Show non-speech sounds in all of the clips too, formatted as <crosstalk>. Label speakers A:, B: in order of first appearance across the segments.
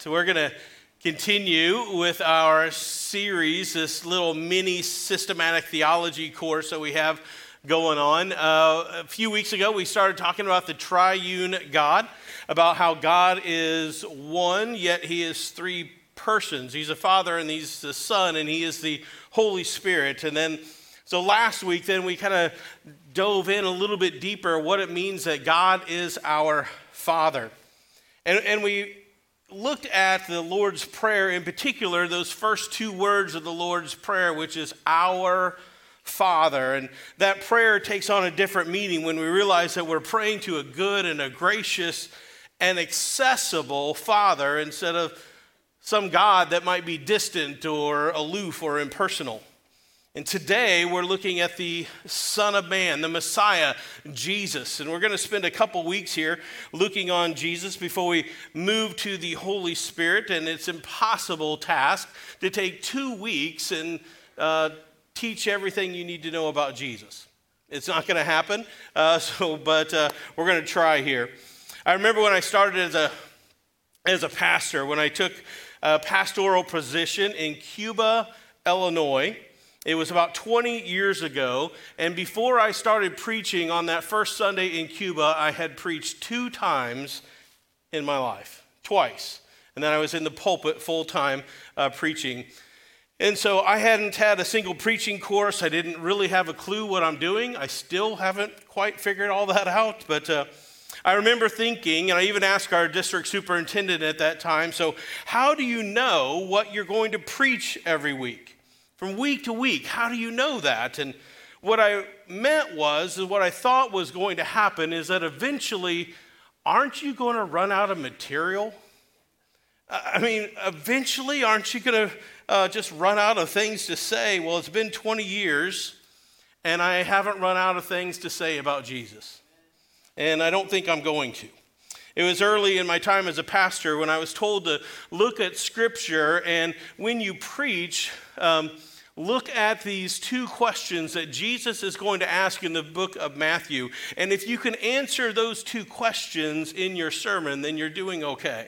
A: So, we're going to continue with our series, this little mini systematic theology course that we have going on. Uh, a few weeks ago, we started talking about the triune God, about how God is one, yet he is three persons. He's a father, and he's the son, and he is the Holy Spirit. And then, so last week, then we kind of dove in a little bit deeper what it means that God is our father. And, and we looked at the Lord's Prayer, in particular, those first two words of the Lord's Prayer, which is our Father. And that prayer takes on a different meaning when we realize that we're praying to a good and a gracious and accessible Father instead of some God that might be distant or aloof or impersonal. And today we're looking at the Son of Man, the Messiah, Jesus. And we're going to spend a couple weeks here looking on Jesus before we move to the Holy Spirit. And it's impossible task to take two weeks and uh, teach everything you need to know about Jesus. It's not going to happen. Uh, <laughs> so, but uh, we're going to try here. I remember when I started as a as a pastor, when I took a pastoral position in Cuba, Illinois. It was about 20 years ago, and before I started preaching on that first Sunday in Cuba, I had preached two times in my life, twice. And then I was in the pulpit full time uh, preaching. And so I hadn't had a single preaching course. I didn't really have a clue what I'm doing. I still haven't quite figured all that out. But uh, I remember thinking, and I even asked our district superintendent at that time so, how do you know what you're going to preach every week? From week to week. How do you know that? And what I meant was, is what I thought was going to happen is that eventually, aren't you going to run out of material? I mean, eventually, aren't you going to uh, just run out of things to say? Well, it's been 20 years, and I haven't run out of things to say about Jesus. And I don't think I'm going to. It was early in my time as a pastor when I was told to look at Scripture, and when you preach, um, look at these two questions that Jesus is going to ask in the book of Matthew. And if you can answer those two questions in your sermon, then you're doing okay.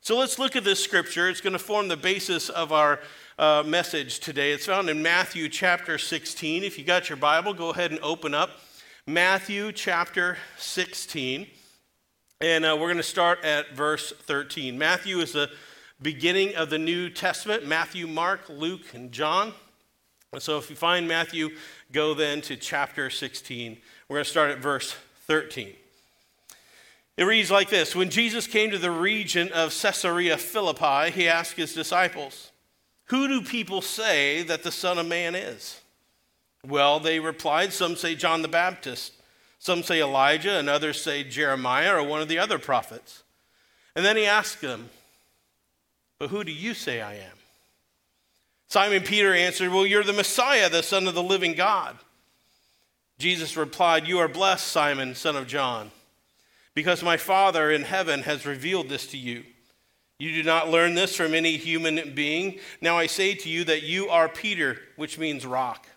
A: So let's look at this scripture. It's going to form the basis of our uh, message today. It's found in Matthew chapter 16. If you got your Bible, go ahead and open up Matthew chapter 16. And uh, we're going to start at verse 13. Matthew is the beginning of the New Testament Matthew, Mark, Luke, and John. And So if you find Matthew, go then to chapter 16. We're going to start at verse 13. It reads like this When Jesus came to the region of Caesarea Philippi, he asked his disciples, Who do people say that the Son of Man is? Well, they replied, Some say John the Baptist, some say Elijah, and others say Jeremiah or one of the other prophets. And then he asked them, But who do you say I am? Simon Peter answered, Well, you're the Messiah, the Son of the living God. Jesus replied, You are blessed, Simon, son of John, because my Father in heaven has revealed this to you. You do not learn this from any human being. Now I say to you that you are Peter, which means rock.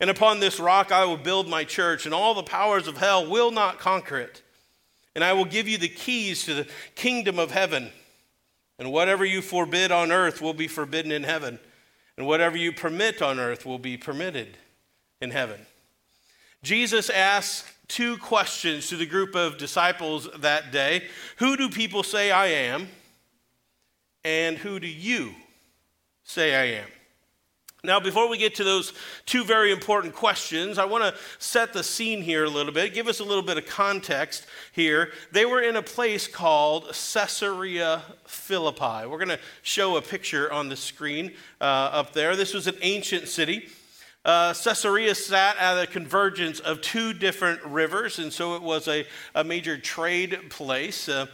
A: And upon this rock I will build my church, and all the powers of hell will not conquer it. And I will give you the keys to the kingdom of heaven. And whatever you forbid on earth will be forbidden in heaven and whatever you permit on earth will be permitted in heaven. Jesus asked two questions to the group of disciples that day Who do people say I am? And who do you say I am? Now, before we get to those two very important questions, I want to set the scene here a little bit, give us a little bit of context here. They were in a place called Caesarea Philippi. We're going to show a picture on the screen uh, up there. This was an ancient city. Uh, Caesarea sat at a convergence of two different rivers, and so it was a, a major trade place. Uh,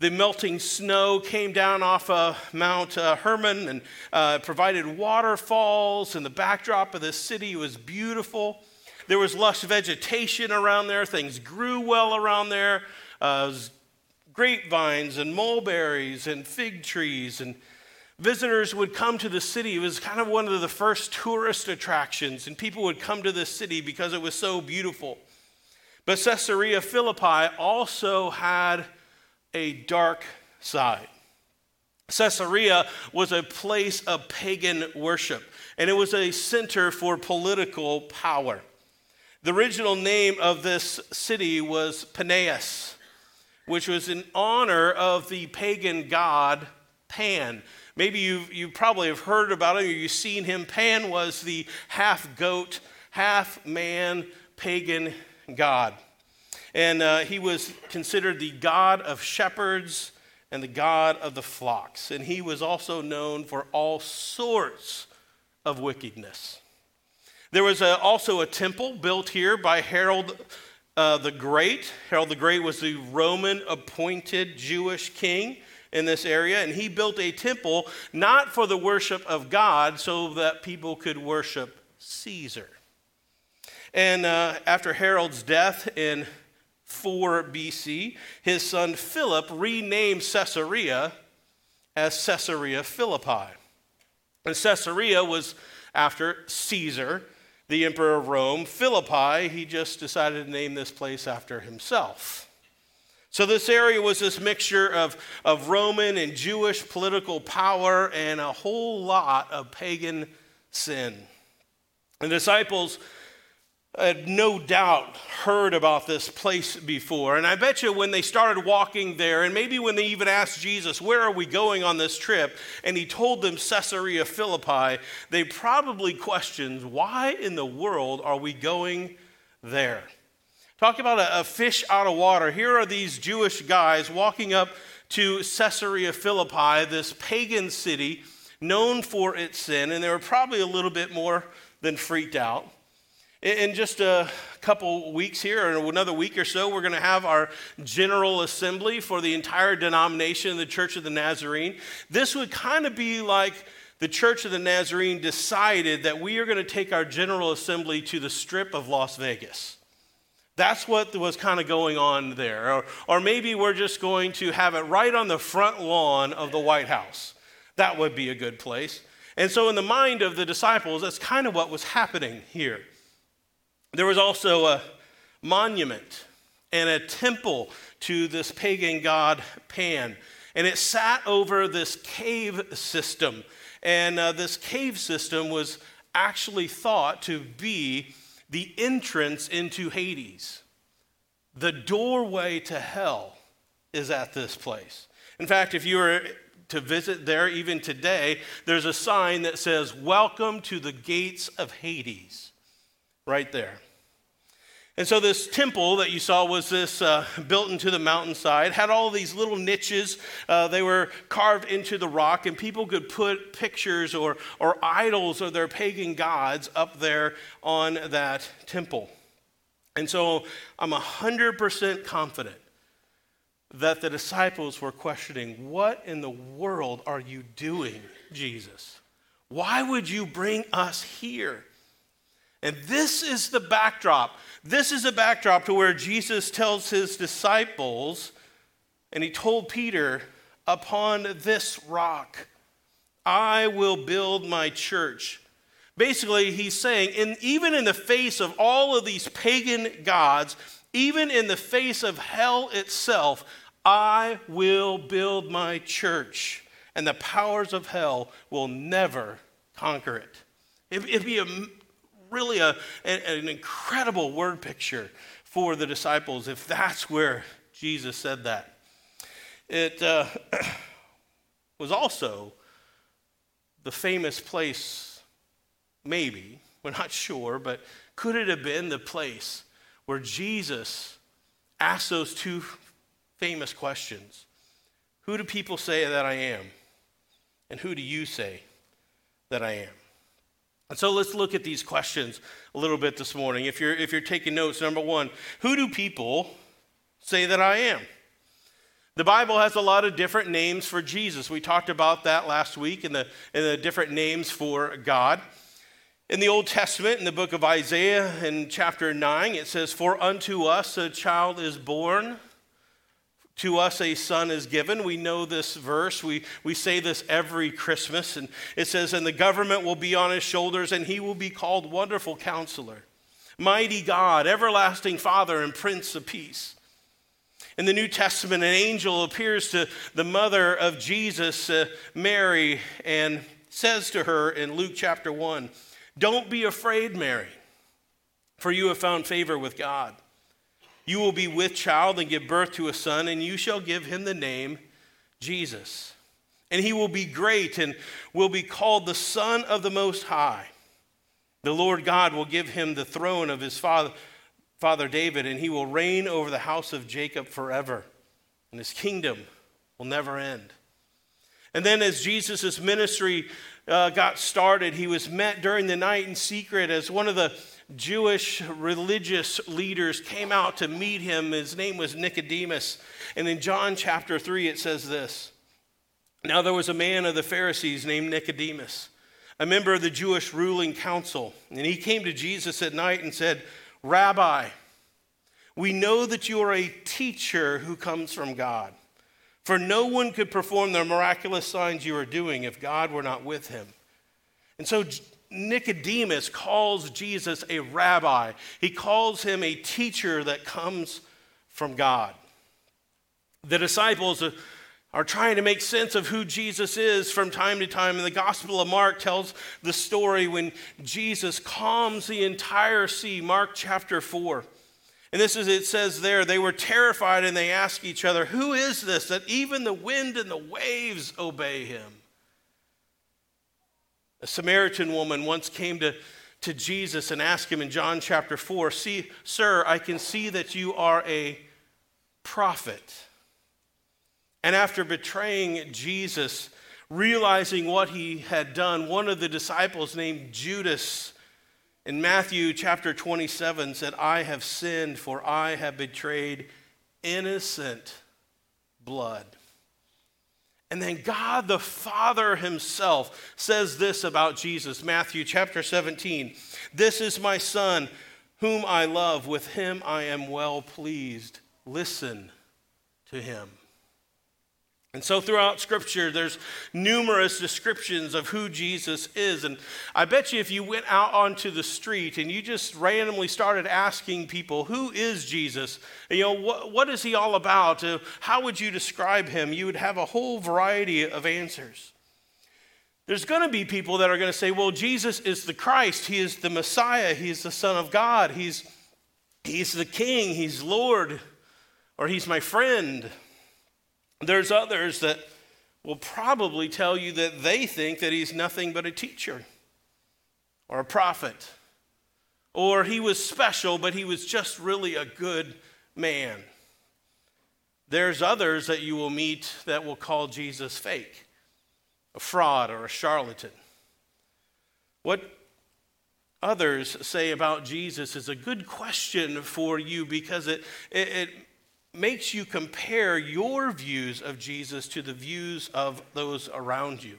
A: the melting snow came down off of Mount uh, Hermon and uh, provided waterfalls, and the backdrop of the city was beautiful. There was lush vegetation around there, things grew well around there. Uh, grapevines and mulberries and fig trees, and visitors would come to the city. It was kind of one of the first tourist attractions, and people would come to the city because it was so beautiful. But Caesarea Philippi also had a dark side. Caesarea was a place of pagan worship, and it was a center for political power. The original name of this city was Paneas, which was in honor of the pagan god Pan. Maybe you you probably have heard about him or you've seen him. Pan was the half goat, half man pagan god. And uh, he was considered the god of shepherds and the God of the flocks. And he was also known for all sorts of wickedness. There was a, also a temple built here by Herod uh, the Great. Herod the Great was the Roman appointed Jewish king in this area, and he built a temple not for the worship of God, so that people could worship Caesar. And uh, after Herod's death in 4 BC, his son Philip renamed Caesarea as Caesarea Philippi. And Caesarea was after Caesar, the emperor of Rome. Philippi, he just decided to name this place after himself. So, this area was this mixture of, of Roman and Jewish political power and a whole lot of pagan sin. The disciples had no doubt heard about this place before. And I bet you when they started walking there, and maybe when they even asked Jesus, Where are we going on this trip? and he told them Caesarea Philippi, they probably questioned, Why in the world are we going there? Talk about a, a fish out of water. Here are these Jewish guys walking up to Caesarea Philippi, this pagan city known for its sin, and they were probably a little bit more than freaked out. In just a couple weeks here, or another week or so, we're going to have our General Assembly for the entire denomination the Church of the Nazarene. This would kind of be like the Church of the Nazarene decided that we are going to take our General Assembly to the strip of Las Vegas. That's what was kind of going on there. Or, or maybe we're just going to have it right on the front lawn of the White House. That would be a good place. And so, in the mind of the disciples, that's kind of what was happening here. There was also a monument and a temple to this pagan god Pan. And it sat over this cave system. And uh, this cave system was actually thought to be the entrance into Hades. The doorway to hell is at this place. In fact, if you were to visit there even today, there's a sign that says, Welcome to the gates of Hades right there. And so, this temple that you saw was this uh, built into the mountainside, had all these little niches. Uh, they were carved into the rock, and people could put pictures or, or idols of their pagan gods up there on that temple. And so, I'm 100% confident that the disciples were questioning, What in the world are you doing, Jesus? Why would you bring us here? And this is the backdrop. This is a backdrop to where Jesus tells his disciples, and he told Peter, Upon this rock, I will build my church. Basically, he's saying, in, even in the face of all of these pagan gods, even in the face of hell itself, I will build my church, and the powers of hell will never conquer it. It'd, be really a, an incredible word picture for the disciples if that's where Jesus said that. It uh, <clears throat> was also the famous place, maybe, we're not sure, but could it have been the place where Jesus asked those two famous questions Who do people say that I am? And who do you say that I am? And so let's look at these questions a little bit this morning. If you're, if you're taking notes, number one, who do people say that I am? The Bible has a lot of different names for Jesus. We talked about that last week in the, in the different names for God. In the Old Testament, in the book of Isaiah, in chapter 9, it says, For unto us a child is born to us a son is given. We know this verse. We, we say this every Christmas. And it says, And the government will be on his shoulders, and he will be called Wonderful Counselor, Mighty God, Everlasting Father, and Prince of Peace. in the New Testament, an angel appears to the mother of Jesus, uh, Mary, and says to her in Luke chapter 1 Don't be afraid, Mary, for you have found favor with God. You will be with child and give birth to a son, and you shall give him the name Jesus. And he will be great and will be called the Son of the Most High. The Lord God will give him the throne of his father, father David, and he will reign over the house of Jacob forever, and his kingdom will never end. And then, as Jesus' ministry uh, got started, he was met during the night in secret as one of the Jewish religious leaders came out to meet him. His name was Nicodemus. And in John chapter 3, it says this Now there was a man of the Pharisees named Nicodemus, a member of the Jewish ruling council. And he came to Jesus at night and said, Rabbi, we know that you are a teacher who comes from God. For no one could perform the miraculous signs you are doing if God were not with him. And so Nicodemus calls Jesus a rabbi, he calls him a teacher that comes from God. The disciples are trying to make sense of who Jesus is from time to time. And the Gospel of Mark tells the story when Jesus calms the entire sea, Mark chapter 4. And this is, it says there, they were terrified and they asked each other, Who is this that even the wind and the waves obey him? A Samaritan woman once came to, to Jesus and asked him in John chapter 4 See, sir, I can see that you are a prophet. And after betraying Jesus, realizing what he had done, one of the disciples named Judas in Matthew chapter 27 said, I have sinned, for I have betrayed innocent blood. And then God the Father Himself says this about Jesus Matthew chapter 17 This is my Son, whom I love. With Him I am well pleased. Listen to Him. And so, throughout Scripture, there's numerous descriptions of who Jesus is. And I bet you if you went out onto the street and you just randomly started asking people, Who is Jesus? You know, what, what is he all about? Uh, how would you describe him? You would have a whole variety of answers. There's going to be people that are going to say, Well, Jesus is the Christ. He is the Messiah. He's the Son of God. He's, he's the King. He's Lord. Or He's my friend. There's others that will probably tell you that they think that he's nothing but a teacher or a prophet, or he was special, but he was just really a good man. There's others that you will meet that will call Jesus fake, a fraud, or a charlatan. What others say about Jesus is a good question for you because it, it, it makes you compare your views of Jesus to the views of those around you.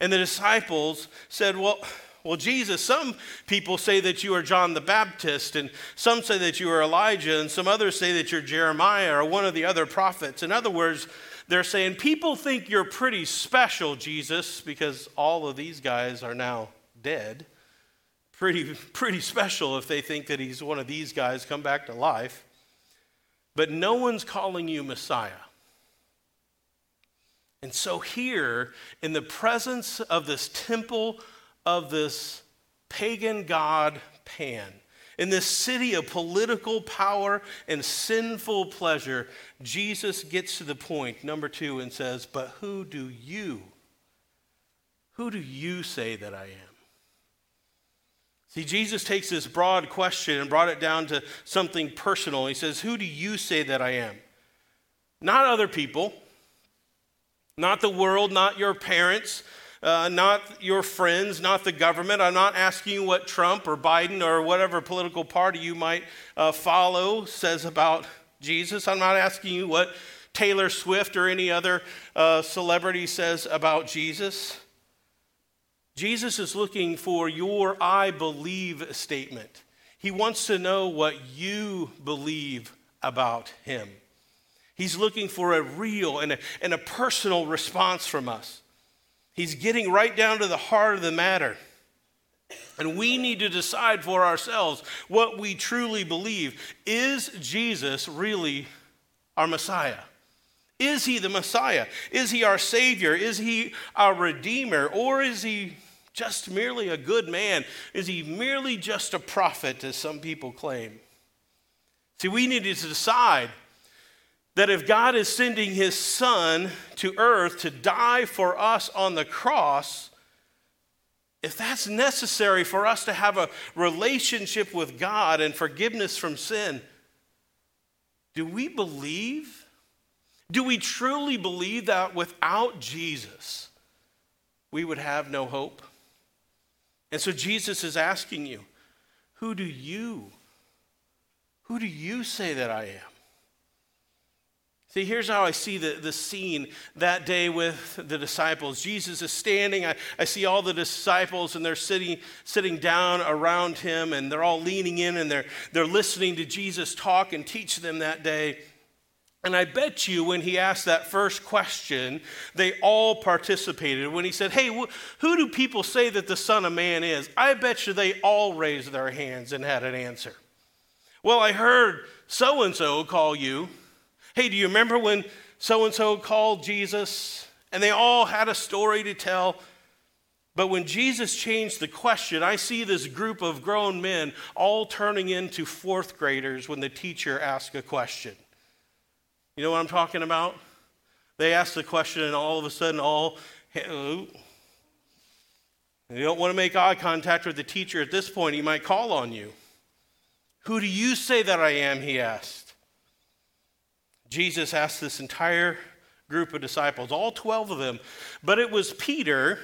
A: And the disciples said, Well, well, Jesus, some people say that you are John the Baptist, and some say that you are Elijah, and some others say that you're Jeremiah or one of the other prophets. In other words, they're saying, People think you're pretty special, Jesus, because all of these guys are now dead. Pretty, pretty special if they think that he's one of these guys come back to life but no one's calling you Messiah. And so, here, in the presence of this temple of this pagan god Pan, in this city of political power and sinful pleasure, Jesus gets to the point, number two, and says, But who do you, who do you say that I am? See, Jesus takes this broad question and brought it down to something personal. He says, Who do you say that I am? Not other people, not the world, not your parents, uh, not your friends, not the government. I'm not asking you what Trump or Biden or whatever political party you might uh, follow says about Jesus. I'm not asking you what Taylor Swift or any other uh, celebrity says about Jesus. Jesus is looking for your I believe statement. He wants to know what you believe about him. He's looking for a real and a, and a personal response from us. He's getting right down to the heart of the matter. And we need to decide for ourselves what we truly believe. Is Jesus really our Messiah? Is he the Messiah? Is he our Savior? Is he our Redeemer? Or is he just merely a good man? Is he merely just a prophet, as some people claim? See, we need to decide that if God is sending his Son to earth to die for us on the cross, if that's necessary for us to have a relationship with God and forgiveness from sin, do we believe do we truly believe that without Jesus, we would have no hope? And so Jesus is asking you, who do you, who do you say that I am? See, here's how I see the, the scene that day with the disciples. Jesus is standing. I, I see all the disciples, and they're sitting, sitting down around him, and they're all leaning in, and they're, they're listening to Jesus talk and teach them that day. And I bet you when he asked that first question, they all participated. When he said, Hey, wh- who do people say that the Son of Man is? I bet you they all raised their hands and had an answer. Well, I heard so and so call you. Hey, do you remember when so and so called Jesus? And they all had a story to tell. But when Jesus changed the question, I see this group of grown men all turning into fourth graders when the teacher asks a question. You know what I'm talking about? They ask the question, and all of a sudden, all you don't want to make eye contact with the teacher at this point. He might call on you. Who do you say that I am? He asked. Jesus asked this entire group of disciples, all 12 of them, but it was Peter.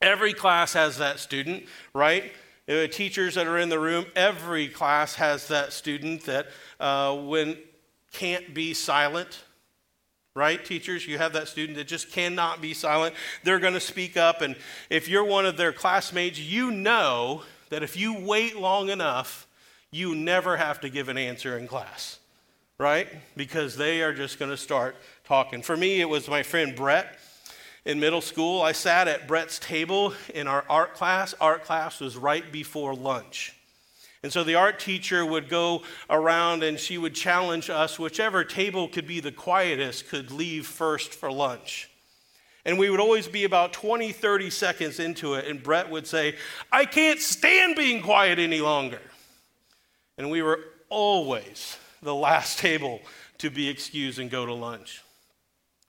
A: Every class has that student, right? Teachers that are in the room, every class has that student that uh, when can't be silent, right? Teachers, you have that student that just cannot be silent. They're going to speak up. And if you're one of their classmates, you know that if you wait long enough, you never have to give an answer in class, right? Because they are just going to start talking. For me, it was my friend Brett in middle school. I sat at Brett's table in our art class. Art class was right before lunch. And so the art teacher would go around and she would challenge us whichever table could be the quietest could leave first for lunch. And we would always be about 20, 30 seconds into it, and Brett would say, I can't stand being quiet any longer. And we were always the last table to be excused and go to lunch.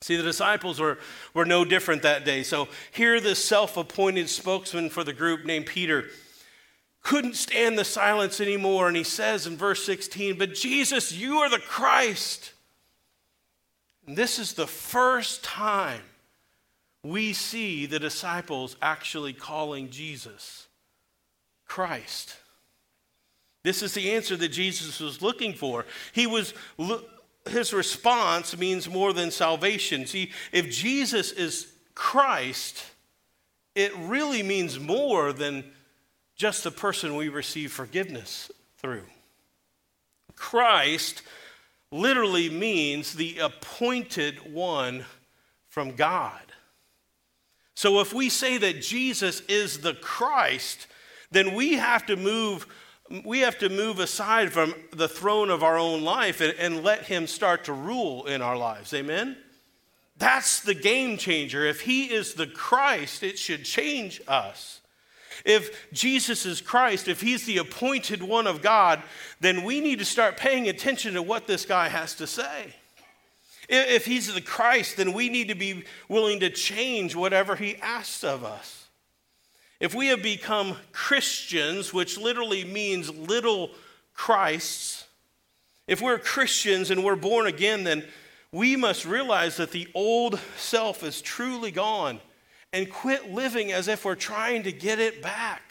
A: See, the disciples were, were no different that day. So here, this self appointed spokesman for the group named Peter couldn't stand the silence anymore. And he says in verse 16, But Jesus, you are the Christ. And this is the first time we see the disciples actually calling Jesus Christ. This is the answer that Jesus was looking for. He was his response means more than salvation. See, if Jesus is Christ, it really means more than just the person we receive forgiveness through. Christ literally means the appointed one from God. So if we say that Jesus is the Christ, then we have to move we have to move aside from the throne of our own life and, and let him start to rule in our lives. Amen. That's the game changer. If he is the Christ, it should change us. If Jesus is Christ, if he's the appointed one of God, then we need to start paying attention to what this guy has to say. If he's the Christ, then we need to be willing to change whatever he asks of us. If we have become Christians, which literally means little Christs, if we're Christians and we're born again, then we must realize that the old self is truly gone and quit living as if we're trying to get it back.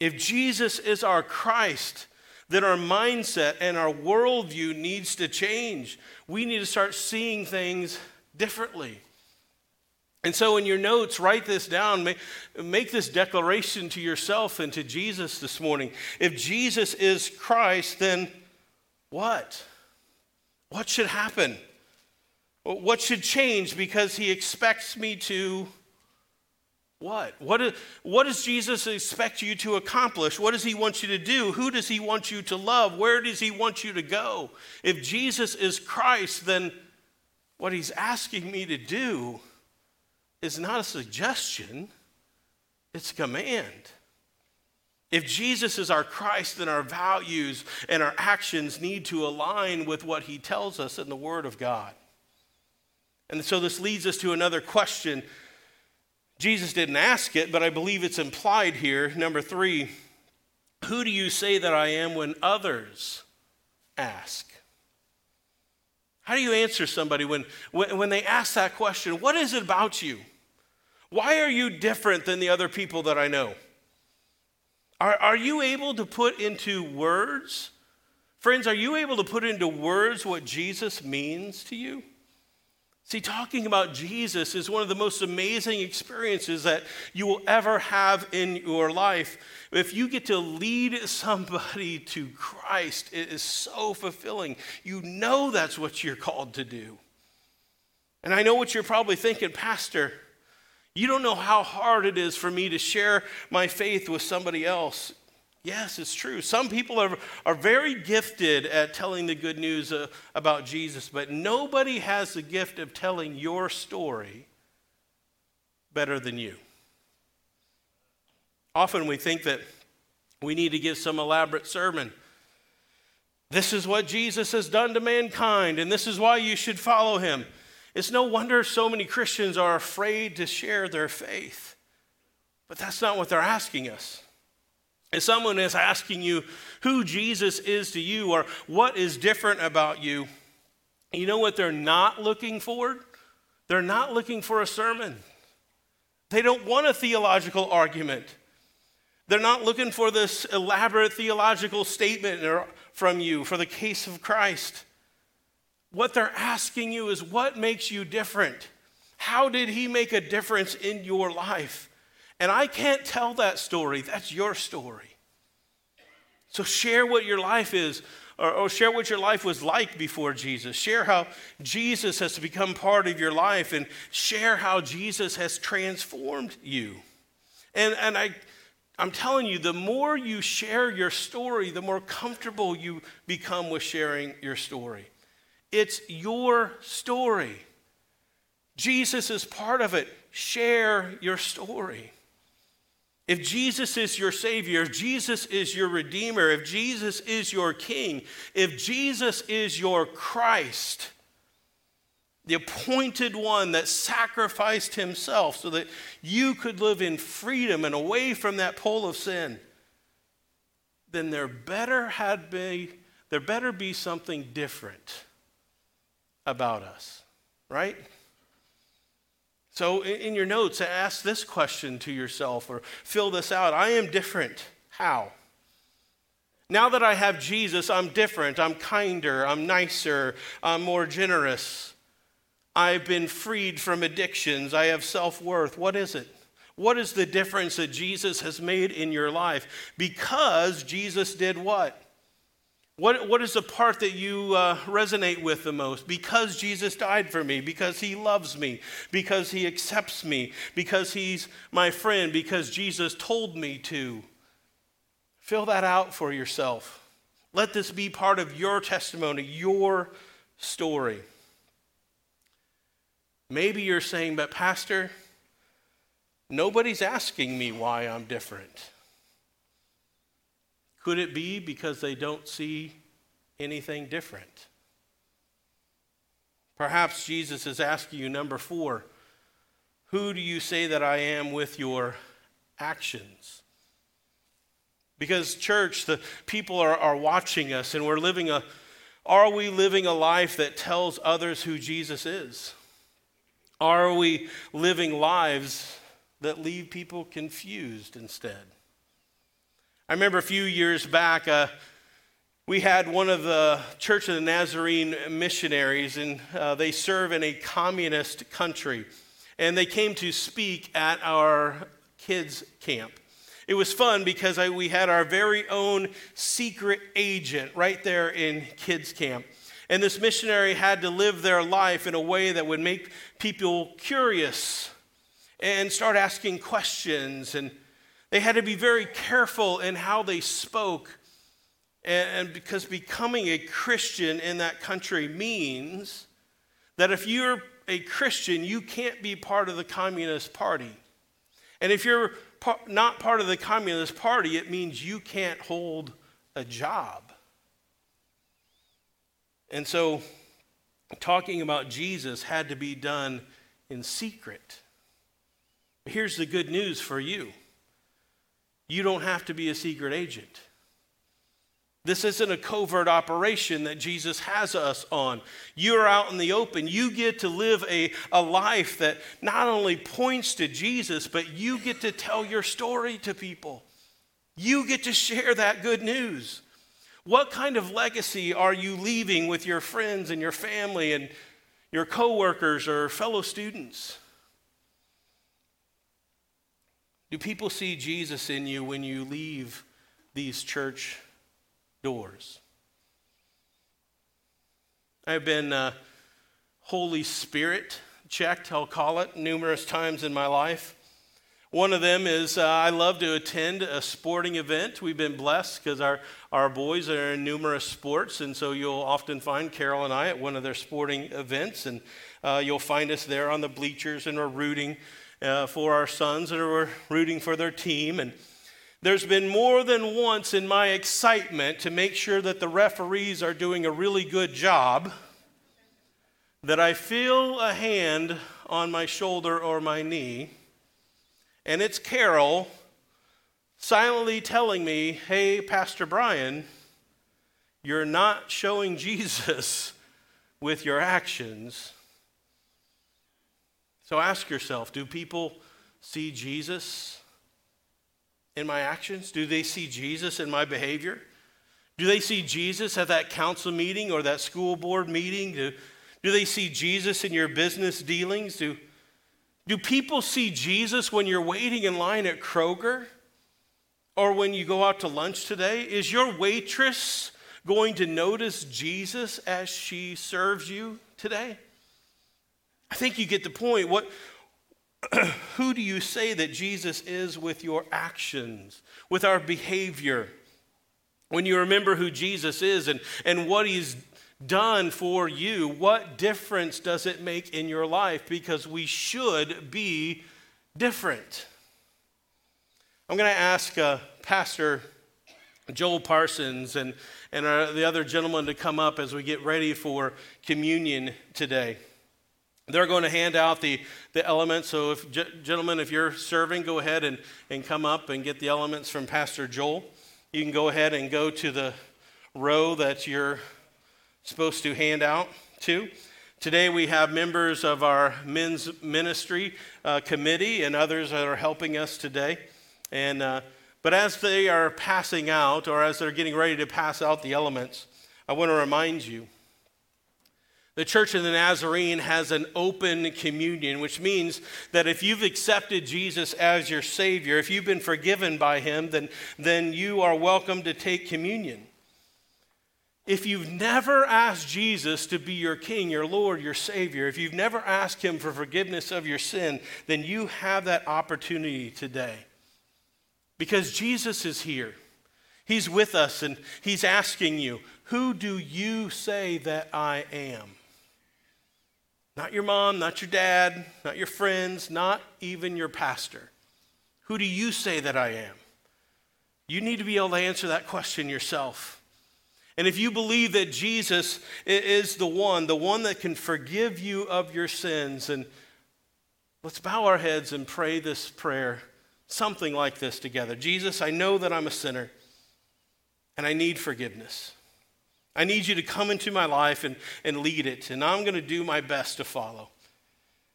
A: If Jesus is our Christ, then our mindset and our worldview needs to change. We need to start seeing things differently. And so, in your notes, write this down. Make, this declaration to yourself and to Jesus this morning. If Jesus is Christ, then what? What should happen? What should change because he expects me to what? What, what does Jesus expect you to accomplish? What does he want you to do? Who does he want you to love? Where does he want you to go? If Jesus is Christ, then what he's asking me to do is not a suggestion, it's a command. If Jesus is our Christ, then our values and our actions need to align with what he tells us in the Word of God. And so this leads us to another question Jesus didn't ask it, but I believe it's implied here. Number three, who do you say that I am when others ask? How do you answer somebody when, when, they ask that question? What is it about you? Why are you different than the other people that I know? Are, are you able to put into words? Friends, are you able to put into words what Jesus means to you? See, talking about Jesus is one of the most amazing experiences that you will ever have in your life. If you get to lead somebody <laughs> to Christ, it is so fulfilling. You know that's what you're called to do. And I know what you're probably thinking, Pastor. You don't know how hard it is for me to share my faith with somebody else. Yes, it's true. Some people are, are very gifted at telling the good news uh, about Jesus, but nobody has the gift of telling your story better than you. Often we think that we need to give some elaborate sermon. This is what Jesus has done to mankind, and this is why you should follow him. It's no wonder so many Christians are afraid to share their faith. But that's not what they're asking us. If someone is asking you who Jesus is to you or what is different about you, you know what they're not looking for? They're not looking for a sermon. They don't want a theological argument. They're not looking for this elaborate theological statement from you for the case of Christ. What they're asking you is what makes you different? How did he make a difference in your life? And I can't tell that story. That's your story. So share what your life is, or, or, share what your life was like before Jesus. Share how Jesus has become part of your life, and share how Jesus has transformed you. And, and I, I'm telling you, the more you share your story, the more comfortable you become with sharing your story. It's your story. Jesus is part of it. Share your story. If Jesus is your Savior, if Jesus is your Redeemer, if Jesus is your King, if Jesus is your Christ, the appointed one that sacrificed himself so that you could live in freedom and away from that pole of sin, then there better had be there better be something different about us, right? So, in your notes, ask this question to yourself or fill this out I am different. How? Now that I have Jesus, I'm different. I'm kinder. I'm nicer. I'm more generous. I've been freed from addictions. I have self worth. What is it? What is the difference that Jesus has made in your life? Because Jesus did what? What, what is the part that you uh, resonate with the most? Because Jesus died for me, because he loves me, because he accepts me, because he's my friend, because Jesus told me to. Fill that out for yourself. Let this be part of your testimony, your story. Maybe you're saying, but Pastor, nobody's asking me why I'm different. Could it be because they don't see anything different? Perhaps Jesus is asking you, number four, who do you say that I am with your actions? Because, church, the people are, are watching us and we're living a, are we living a life that tells others who Jesus is? Are we living lives that leave people confused instead? I remember a few years back, uh, we had one of the Church of the Nazarene missionaries, and uh, they serve in a communist country. And they came to speak at our kids' camp. It was fun because I, we had our very own secret agent right there in kids' camp. And this missionary had to live their life in a way that would make people curious and start asking questions. And they had to be very careful in how they spoke. And because becoming a Christian in that country means that if you're a Christian, you can't be part of the Communist Party. And if you're not part of the Communist Party, it means you can't hold a job. And so, talking about Jesus had to be done in secret. Here's the good news for you you don't have to be a secret agent. This isn't a covert operation that Jesus has us on. You're out in the open. You get to live a, a life that not only points to Jesus, but you get to tell your story to people. You get to share that good news. What kind of legacy are you leaving with your friends and your family and your coworkers or fellow students? Do people see Jesus in you when you leave these church doors? I've been uh, Holy Spirit checked, I'll call it, numerous times in my life. One of them is uh, I love to attend a sporting event. We've been blessed because our, our boys are in numerous sports, and so you'll often find Carol and I at one of their sporting events, and uh, you'll find us there on the bleachers, and we're rooting uh, for our sons, that we're rooting for their team. And there's been more than once in my excitement to make sure that the referees are doing a really good job that I feel a hand on my shoulder or my knee and it's Carol silently telling me, hey, Pastor Brian, you're not showing <laughs> Jesus with your actions. So ask yourself do people see Jesus in my actions? Do they see Jesus in my behavior? Do they see Jesus at that council meeting or that school board meeting? Do, do they see Jesus in your business dealings? Do, do people see Jesus when you're waiting in line at Kroger or when you go out to lunch today? Is your waitress going to notice Jesus as she serves you today? I think you get the point. What, <clears throat> who do you say that Jesus is with your actions, with our behavior? When you remember who Jesus is and, and what he's done for you, what difference does it make in your life? Because we should be different. I'm going to ask uh, Pastor Joel Parsons and, and our, the other gentlemen to come up as we get ready for communion today. They're going to hand out the, the elements. So, if, gentlemen, if you're serving, go ahead and, and come up and get the elements from Pastor Joel. You can go ahead and go to the row that you're supposed to hand out to. Today we have members of our men's ministry uh, committee and others that are helping us today. And, uh, but as they are passing out, or as they're getting ready to pass out the elements, I want to remind you the Church of the Nazarene has an open communion, which means that if you've accepted Jesus as your Savior, if you've been forgiven by Him, then, then you are welcome to take communion. If you've never asked Jesus to be your King, your Lord, your Savior, if you've never asked Him for forgiveness of your sin, then you have that opportunity today. Because Jesus is here. He's with us and He's asking you, Who do you say that I am? Not your mom, not your dad, not your friends, not even your pastor. Who do you say that I am? You need to be able to answer that question yourself. And if you believe that Jesus is the one, the one that can forgive you of your sins, and let's bow our heads and pray this prayer, something like this together. Jesus, I know that I'm a sinner and I need forgiveness. I need you to come into my life and, and lead it, and I'm going to do my best to follow.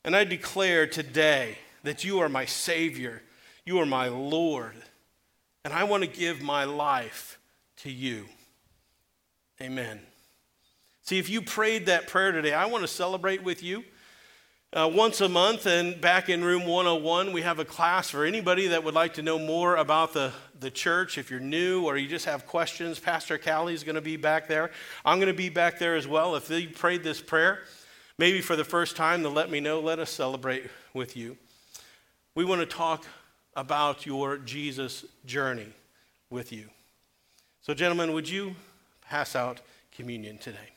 A: And I declare today that you are my Savior, you are my Lord, and I want to give my life to you. Amen. See, if you prayed that prayer today, I want to celebrate with you. Uh, once a month, and back in room 101, we have a class for anybody that would like to know more about the, the church. If you're new or you just have questions, Pastor Callie is going to be back there. I'm going to be back there as well. If you prayed this prayer, maybe for the first time, to let me know, let us celebrate with you. we want to talk about your Jesus journey with you. So, gentlemen, would you pass out communion today?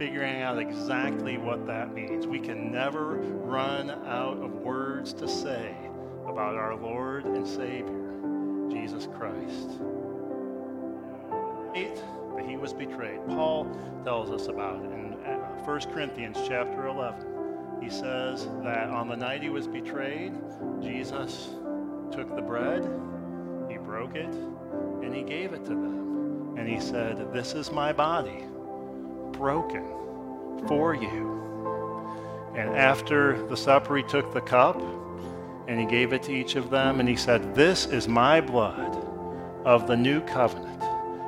B: figuring out exactly what that means. We can never run out of words to say about our Lord and Savior, Jesus Christ. That he was betrayed. Paul tells us about it in 1 uh, Corinthians chapter 11. He says that on the night he was betrayed, Jesus took the bread, he broke it, and he gave it to them. And he said, This is my body, broken for you. And after the supper, he took the cup and he gave it to each of them. And he said, This is my blood of the new covenant,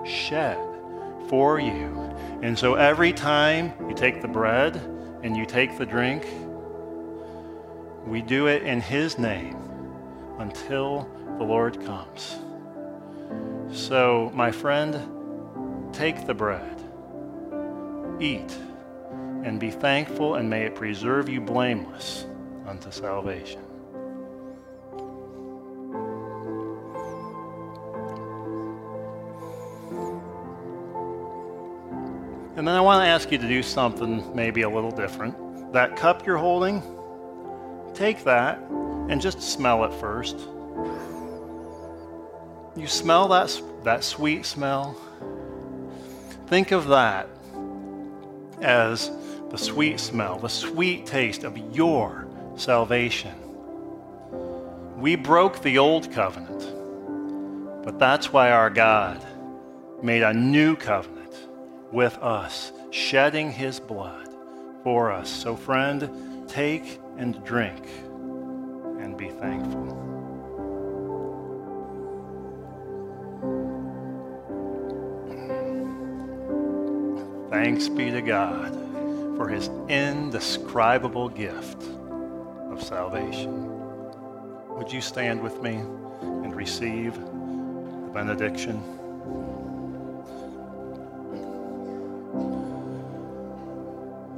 B: shed for you. And so every time you take the bread and you take the drink, we do it in His name until the Lord comes. So, my friend, take the bread, eat, and be thankful, and may it preserve you blameless unto salvation. And then I want to ask you to do something maybe a little different. That cup you're holding, take that and just smell it first. You smell that, that sweet smell? Think of that as the sweet smell, the sweet taste of your salvation. We broke the old covenant, but that's why our God made a new covenant with us, shedding his blood for us. So, friend, take and drink and be thankful. Thanks be to God for his indescribable gift of salvation. Would you stand with me and receive the benediction?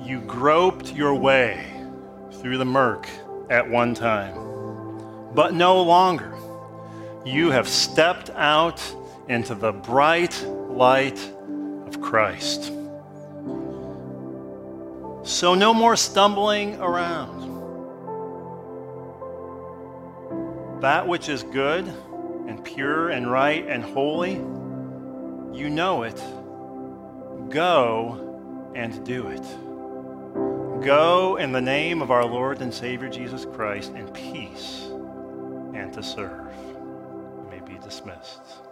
B: You groped your way through the murk at one time, but no longer. You have stepped out into the bright light of Christ. So, no more stumbling around. That which is good and pure and right and holy, you know it. Go and do it. Go in the name of our Lord and Savior Jesus Christ in peace and to serve. You may be dismissed.